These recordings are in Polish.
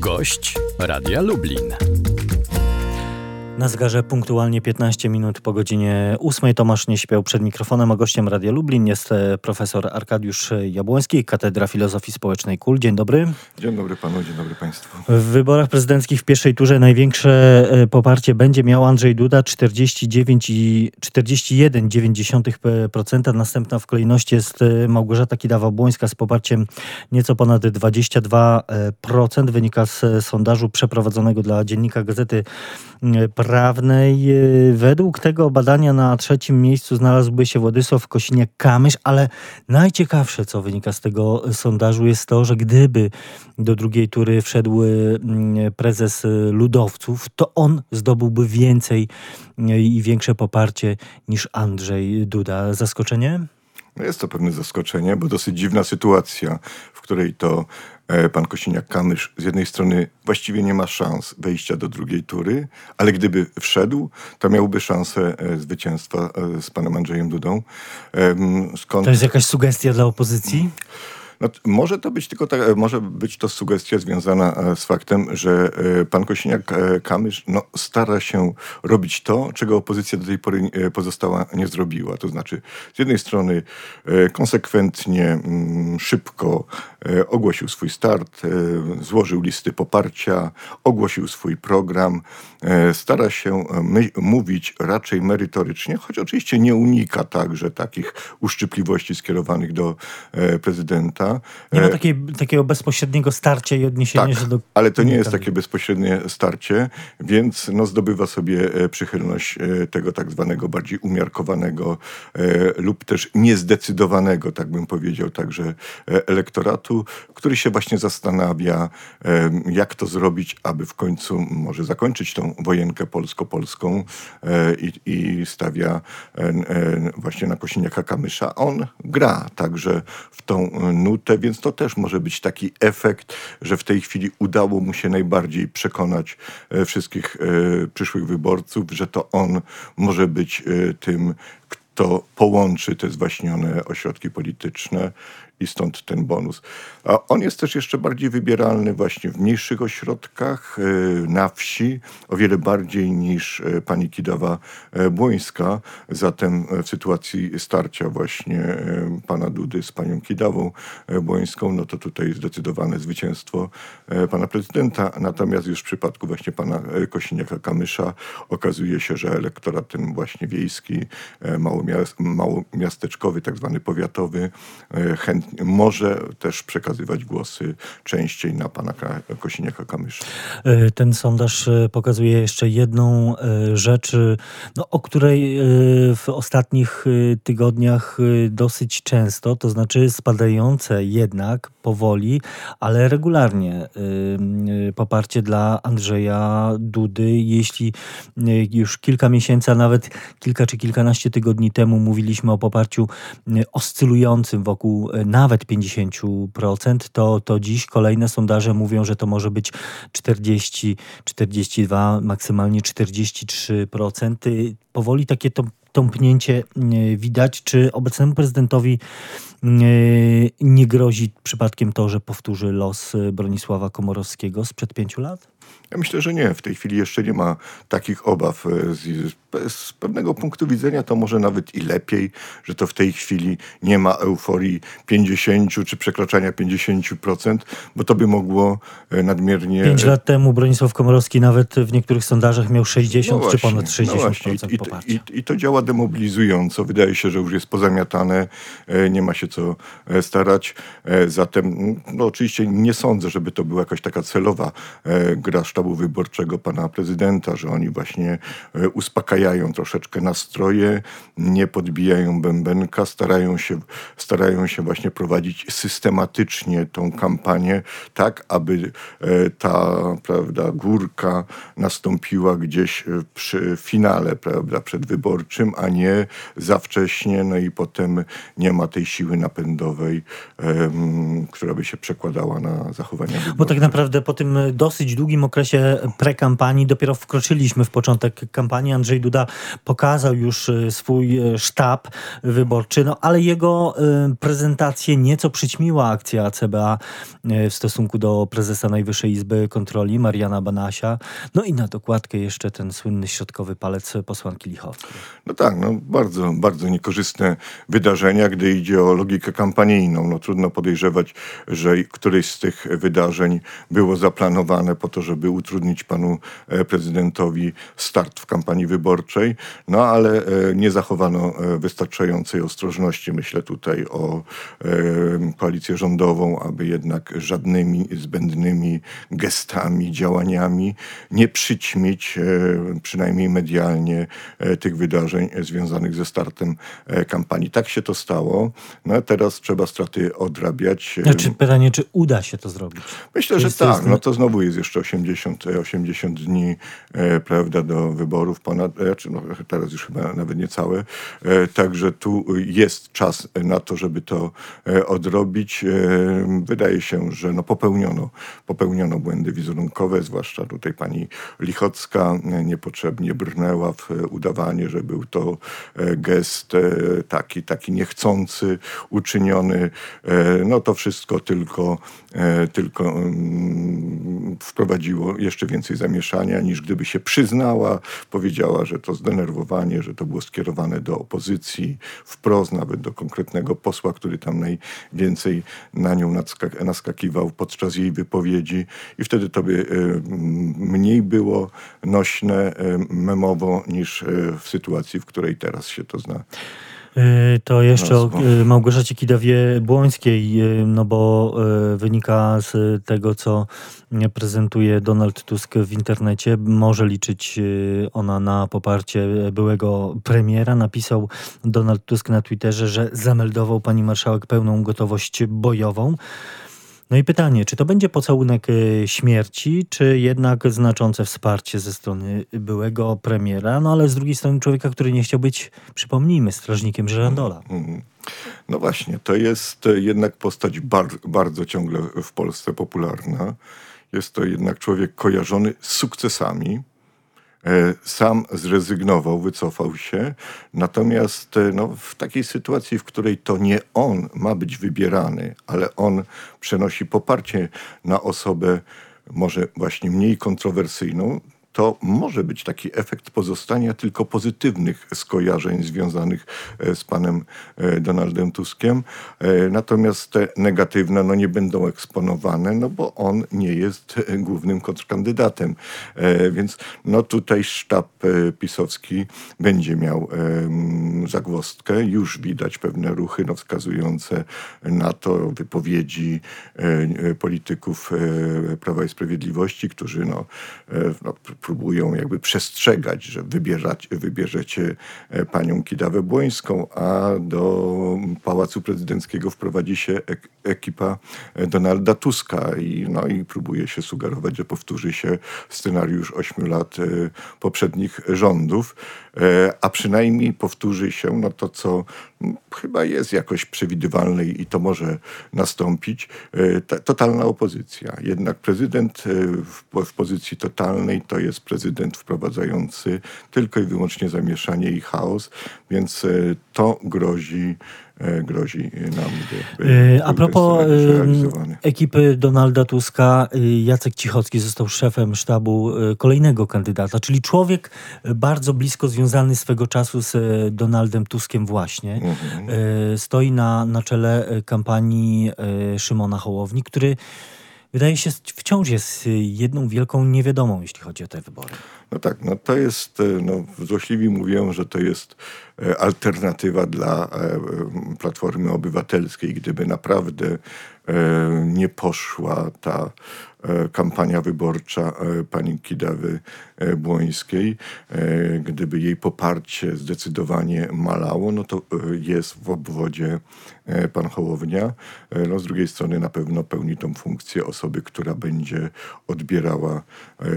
Gość Radia Lublin. Na zgarze punktualnie 15 minut po godzinie 8 Tomasz nie śpiał przed mikrofonem, a gościem Radia Lublin jest e, profesor Arkadiusz Jabłoński, Katedra Filozofii Społecznej KUL. Dzień dobry. Dzień dobry panu, dzień dobry państwu. W wyborach prezydenckich w pierwszej turze największe e, poparcie będzie miał Andrzej Duda 41,9%. Następna w kolejności jest e, Małgorzata Kidawa-Błońska z poparciem nieco ponad 22%. Wynika z sondażu przeprowadzonego dla Dziennika Gazety prawnej. E, według tego badania na trzecim miejscu znalazłby się Władysław Kosiniak-Kamysz, ale najciekawsze, co wynika z tego sondażu, jest to, że gdyby do drugiej tury wszedł mm, prezes ludowców, to on zdobyłby więcej i większe poparcie niż Andrzej Duda. Zaskoczenie? No jest to pewne zaskoczenie, bo dosyć dziwna sytuacja, w której to pan Kosiniak-Kamysz z jednej strony właściwie nie ma szans wejścia do drugiej tury, ale gdyby wszedł, to miałby szansę e, zwycięstwa e, z panem Andrzejem Dudą. Skąd... To jest jakaś sugestia dla opozycji? No, może to być tylko tak, może być to sugestia związana e, z faktem, że e, pan Kosiniak-Kamysz no, stara się robić to, czego opozycja do tej pory pozostała nie zrobiła. To znaczy, z jednej strony konsekwentnie, mm, szybko ogłosił swój start, złożył listy poparcia, ogłosił swój program, stara się mówić raczej merytorycznie, choć oczywiście nie unika także takich uszczypliwości skierowanych do prezydenta. Nie ma e, takiej, takiego bezpośredniego starcia i odniesienia tak, się do... ale to nie jest takie bezpośrednie starcie, więc no, zdobywa sobie e, przychylność e, tego tak zwanego bardziej umiarkowanego lub też niezdecydowanego, tak bym powiedział, także elektoratu, który się właśnie zastanawia, jak to zrobić, aby w końcu może zakończyć tą wojenkę polsko-polską i, i stawia właśnie na Kosiniaka Kamysza. On gra także w tą nutę więc to też może być taki efekt, że w tej chwili udało mu się najbardziej przekonać e, wszystkich e, przyszłych wyborców, że to on może być e, tym, kto połączy te zwaśnione ośrodki polityczne i stąd ten bonus. A on jest też jeszcze bardziej wybieralny właśnie w mniejszych ośrodkach, e, na wsi, o wiele bardziej niż e, pani Kidawa-Błońska. E, Zatem w sytuacji starcia właśnie pana Dudy z panią Kidawą-Błońską, no to tutaj zdecydowane zwycięstwo pana prezydenta. Natomiast już w przypadku właśnie pana Kosiniaka-Kamysza okazuje się, że elektorat ten właśnie wiejski, małomiasteczkowy, tak zwany powiatowy, chętnie może też przekazywać głosy częściej na pana Kosiniaka-Kamysza. E, ten sondaż e, pokazuje jeszcze jedną e, rzecz, no, o której w ostatnich tygodniach dosyć często, to znaczy spadające jednak powoli, ale regularnie poparcie dla Andrzeja Dudy. Jeśli już kilka miesięcy, a nawet kilka czy kilkanaście tygodni temu mówiliśmy o poparciu oscylującym wokół nawet 50%, to, to dziś kolejne sondaże mówią, że to może być 40, 42, maksymalnie 43%. Powoli takie to tąpnięcie widać. Czy obecnemu prezydentowi nie grozi przypadkiem to, że powtórzy los Bronisława Komorowskiego sprzed pięciu lat? Ja myślę, że nie. W tej chwili jeszcze nie ma takich obaw. E, z, z, pewnego punktu widzenia to może nawet i lepiej, że to w tej chwili nie ma euforii 50 czy przekraczania 50%, bo to by mogło e, nadmiernie... Pięć lat temu Bronisław Komorowski nawet w niektórych sondażach miał 60 no właśnie, czy ponad 60% no właśnie. I, poparcia. I, I, to działa demobilizująco. Wydaje się, że już jest pozamiatane, e, nie ma się co starać. Zatem no oczywiście nie sądzę, żeby to była jakaś taka celowa gra sztabu wyborczego pana prezydenta, że oni właśnie e, uspokajają troszeczkę nastroje, nie podbijają bębenka, starają się, starają się właśnie prowadzić systematycznie tą kampanię tak, aby e, ta prawda, górka nastąpiła gdzieś e, przy finale prawda, przedwyborczym, a nie za wcześnie, no i potem nie ma tej siły napędowej, um, która by się przekładała na zachowania wyborcze. Bo tak naprawdę po tym dosyć długim okresie prekampanii, dopiero wkroczyliśmy w początek kampanii. Andrzej Duda pokazał już swój sztab wyborczy, no ale jego prezentację nieco przyćmiła akcja CBA w stosunku do prezesa Najwyższej Izby Kontroli, Mariana Banasia. No i na dokładkę jeszcze ten słynny środkowy palec posłanki Lichowskiej. No tak, no bardzo, bardzo niekorzystne wydarzenia, gdy idzie o logikę kampanijną. No trudno podejrzewać, że któreś z tych wydarzeń było zaplanowane po to, żeby utrudnić panu e, prezydentowi start w kampanii wyborczej, no ale e, nie zachowano e, wystarczającej ostrożności. Myślę tutaj o koalicję rządową, aby jednak żadnymi zbędnymi gestami, działaniami nie przyćmić, przynajmniej medialnie, tych wydarzeń związanych ze startem kampanii. Tak się to stało. No a teraz trzeba straty odrabiać. Znaczy pytanie, czy uda się to zrobić? Myślę, że tak. No to znowu jest jeszcze 80, 80 dni, e, prawda, do wyborów ponad, e, no, teraz już chyba nawet niecałe. E, także tu jest czas na to, żeby to e, odrobić. E, wydaje się, że no popełniono, popełniono błędy wizerunkowe, zwłaszcza tutaj pani Lichocka e, niepotrzebnie brnęła w udawanie, że był to gest taki, taki niechcący, uczyniony. No to wszystko tylko, tylko mm, wprowadziło jeszcze więcej zamieszania, niż gdyby się przyznała, powiedziała, że to zdenerwowanie, że to było skierowane do opozycji, wprost nawet do konkretnego posła, który tam najwięcej na nią naskakiwał podczas jej wypowiedzi i wtedy to by mniej było nośne memowo niż w sytuacji, w której teraz się to zna. Y, to jeszcze o y, Małgorzacie Kidawie-Błońskiej, y, no bo wynika z tego, co prezentuje Donald Tusk w internecie. Może liczyć ona na poparcie byłego premiera. Napisał Donald Tusk na Twitterze, że zameldował pani marszałek pełną gotowość bojową. No i pytanie, czy to będzie pocałunek y, śmierci, czy jednak znaczące wsparcie ze strony byłego premiera, no ale z drugiej strony człowieka, który nie chciał być, przypomnijmy, strażnikiem Żerandola. Mm, mm. No właśnie, to jest jednak postać bar bardzo ciągle w Polsce popularna. Jest to jednak człowiek kojarzony z sukcesami, sam zrezygnował, wycofał się. Natomiast e, no, w takiej sytuacji, w której to nie on ma być wybierany, ale on przenosi poparcie na osobę może właśnie mniej kontrowersyjną, to może być taki efekt pozostania tylko pozytywnych skojarzeń związanych e, z panem e, Donaldem Tuskiem. E, natomiast te negatywne no, nie będą eksponowane, no bo on nie jest głównym kontrkandydatem. Więc no, tutaj sztab pisowski będzie miał zagłostkę. Już widać pewne ruchy no, wskazujące na to wypowiedzi polityków Prawa i Sprawiedliwości, którzy no, no próbują jakby przestrzegać, że wybierzecie e, panią Kidawę Błońską, a do Pałacu Prezydenckiego wprowadzi się ekipa e, Donalda Tuska i, no, i próbuje się sugerować, że powtórzy się scenariusz ośmiu lat e, poprzednich rządów, a przynajmniej powtórzy się no, to, co chyba jest jakoś przewidywalne i to może nastąpić, totalna opozycja. Jednak prezydent w, w pozycji totalnej to jest prezydent wprowadzający tylko i wyłącznie zamieszanie i chaos, więc e, to grozi e, grozi nam. By, A propos ekipy Donalda Tuska, Jacek Cichocki został szefem sztabu kolejnego kandydata, czyli człowiek bardzo blisko związany swego czasu z Donaldem Tuskiem właśnie. Mhm. Stoi na, na czele kampanii Szymona Hołowni, który wydaje się wciąż jest jedną wielką niewiadomą, jeśli chodzi o te wybory. No tak, no to jest, e, no złośliwi mówią, że to jest e, alternatywa dla e, Platformy Obywatelskiej. Gdyby naprawdę nie poszła ta kampania wyborcza pani Kidawy Błońskiej, gdyby jej poparcie zdecydowanie malało, no to jest w obwodzie pan Hołownia. No z drugiej strony na pewno pełni tą funkcję osoby, która będzie odbierała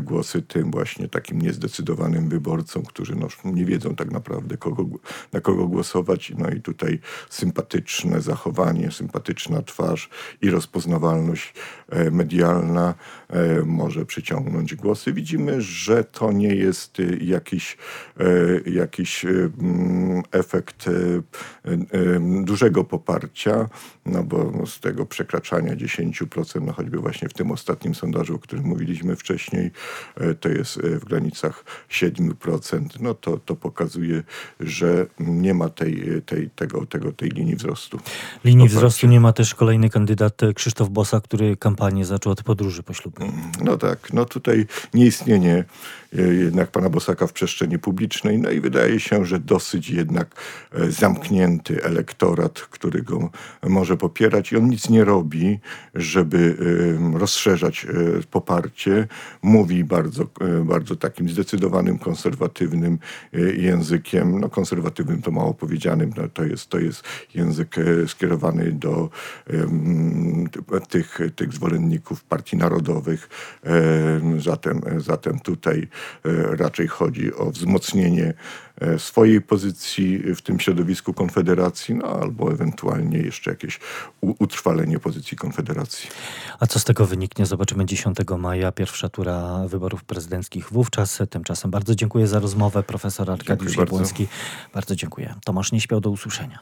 głosy tym właśnie takim niezdecydowanym wyborcom, którzy no, nie wiedzą tak naprawdę, kogo na kogo głosować. No i tutaj sympatyczne zachowanie, sympatyczna twarz i rozpoznawalność e, medialna e, może przyciągnąć głosy. Widzimy, że to nie jest jakiś, e, jakiś y, mm, efekt dużego poparcia, no bo z tego przekraczania 10%, no choćby właśnie w tym ostatnim sondażu, o którym mówiliśmy wcześniej, to jest w granicach 7%, no to, to pokazuje, że nie ma tej, tej, tego, tego, tej linii wzrostu. Linii wzrostu nie ma też kolejny kandydat e, Krzysztof Bosa, który kampanię zaczął od podróży poślubnej. No tak, no tutaj nieistnienie e, jednak pana Bosaka w przestrzeni publicznej, no i wydaje się, że dosyć jednak e, zamknięty elektorat, który go może popierać i on nic nie robi, żeby rozszerzać poparcie. Mówi bardzo, bardzo takim zdecydowanym, konserwatywnym e, językiem, no konserwatywnym to mało powiedzianym, no to jest, to jest język e, skierowany do em, tych, tych zwolenników partii narodowych. Zatem, zatem tutaj e, raczej chodzi o wzmocnienie swojej pozycji w tym środowisku Konfederacji, no albo ewentualnie jeszcze jakieś utrwalenie pozycji Konfederacji. A co z tego wyniknie? Zobaczymy 10 maja, pierwsza tura wyborów prezydenckich wówczas. Tymczasem bardzo dziękuję za rozmowę. Profesor Arkadiusz Dziękuję bardzo. Jabłoński. Bardzo dziękuję. Tomasz nie śpiał do usłyszenia.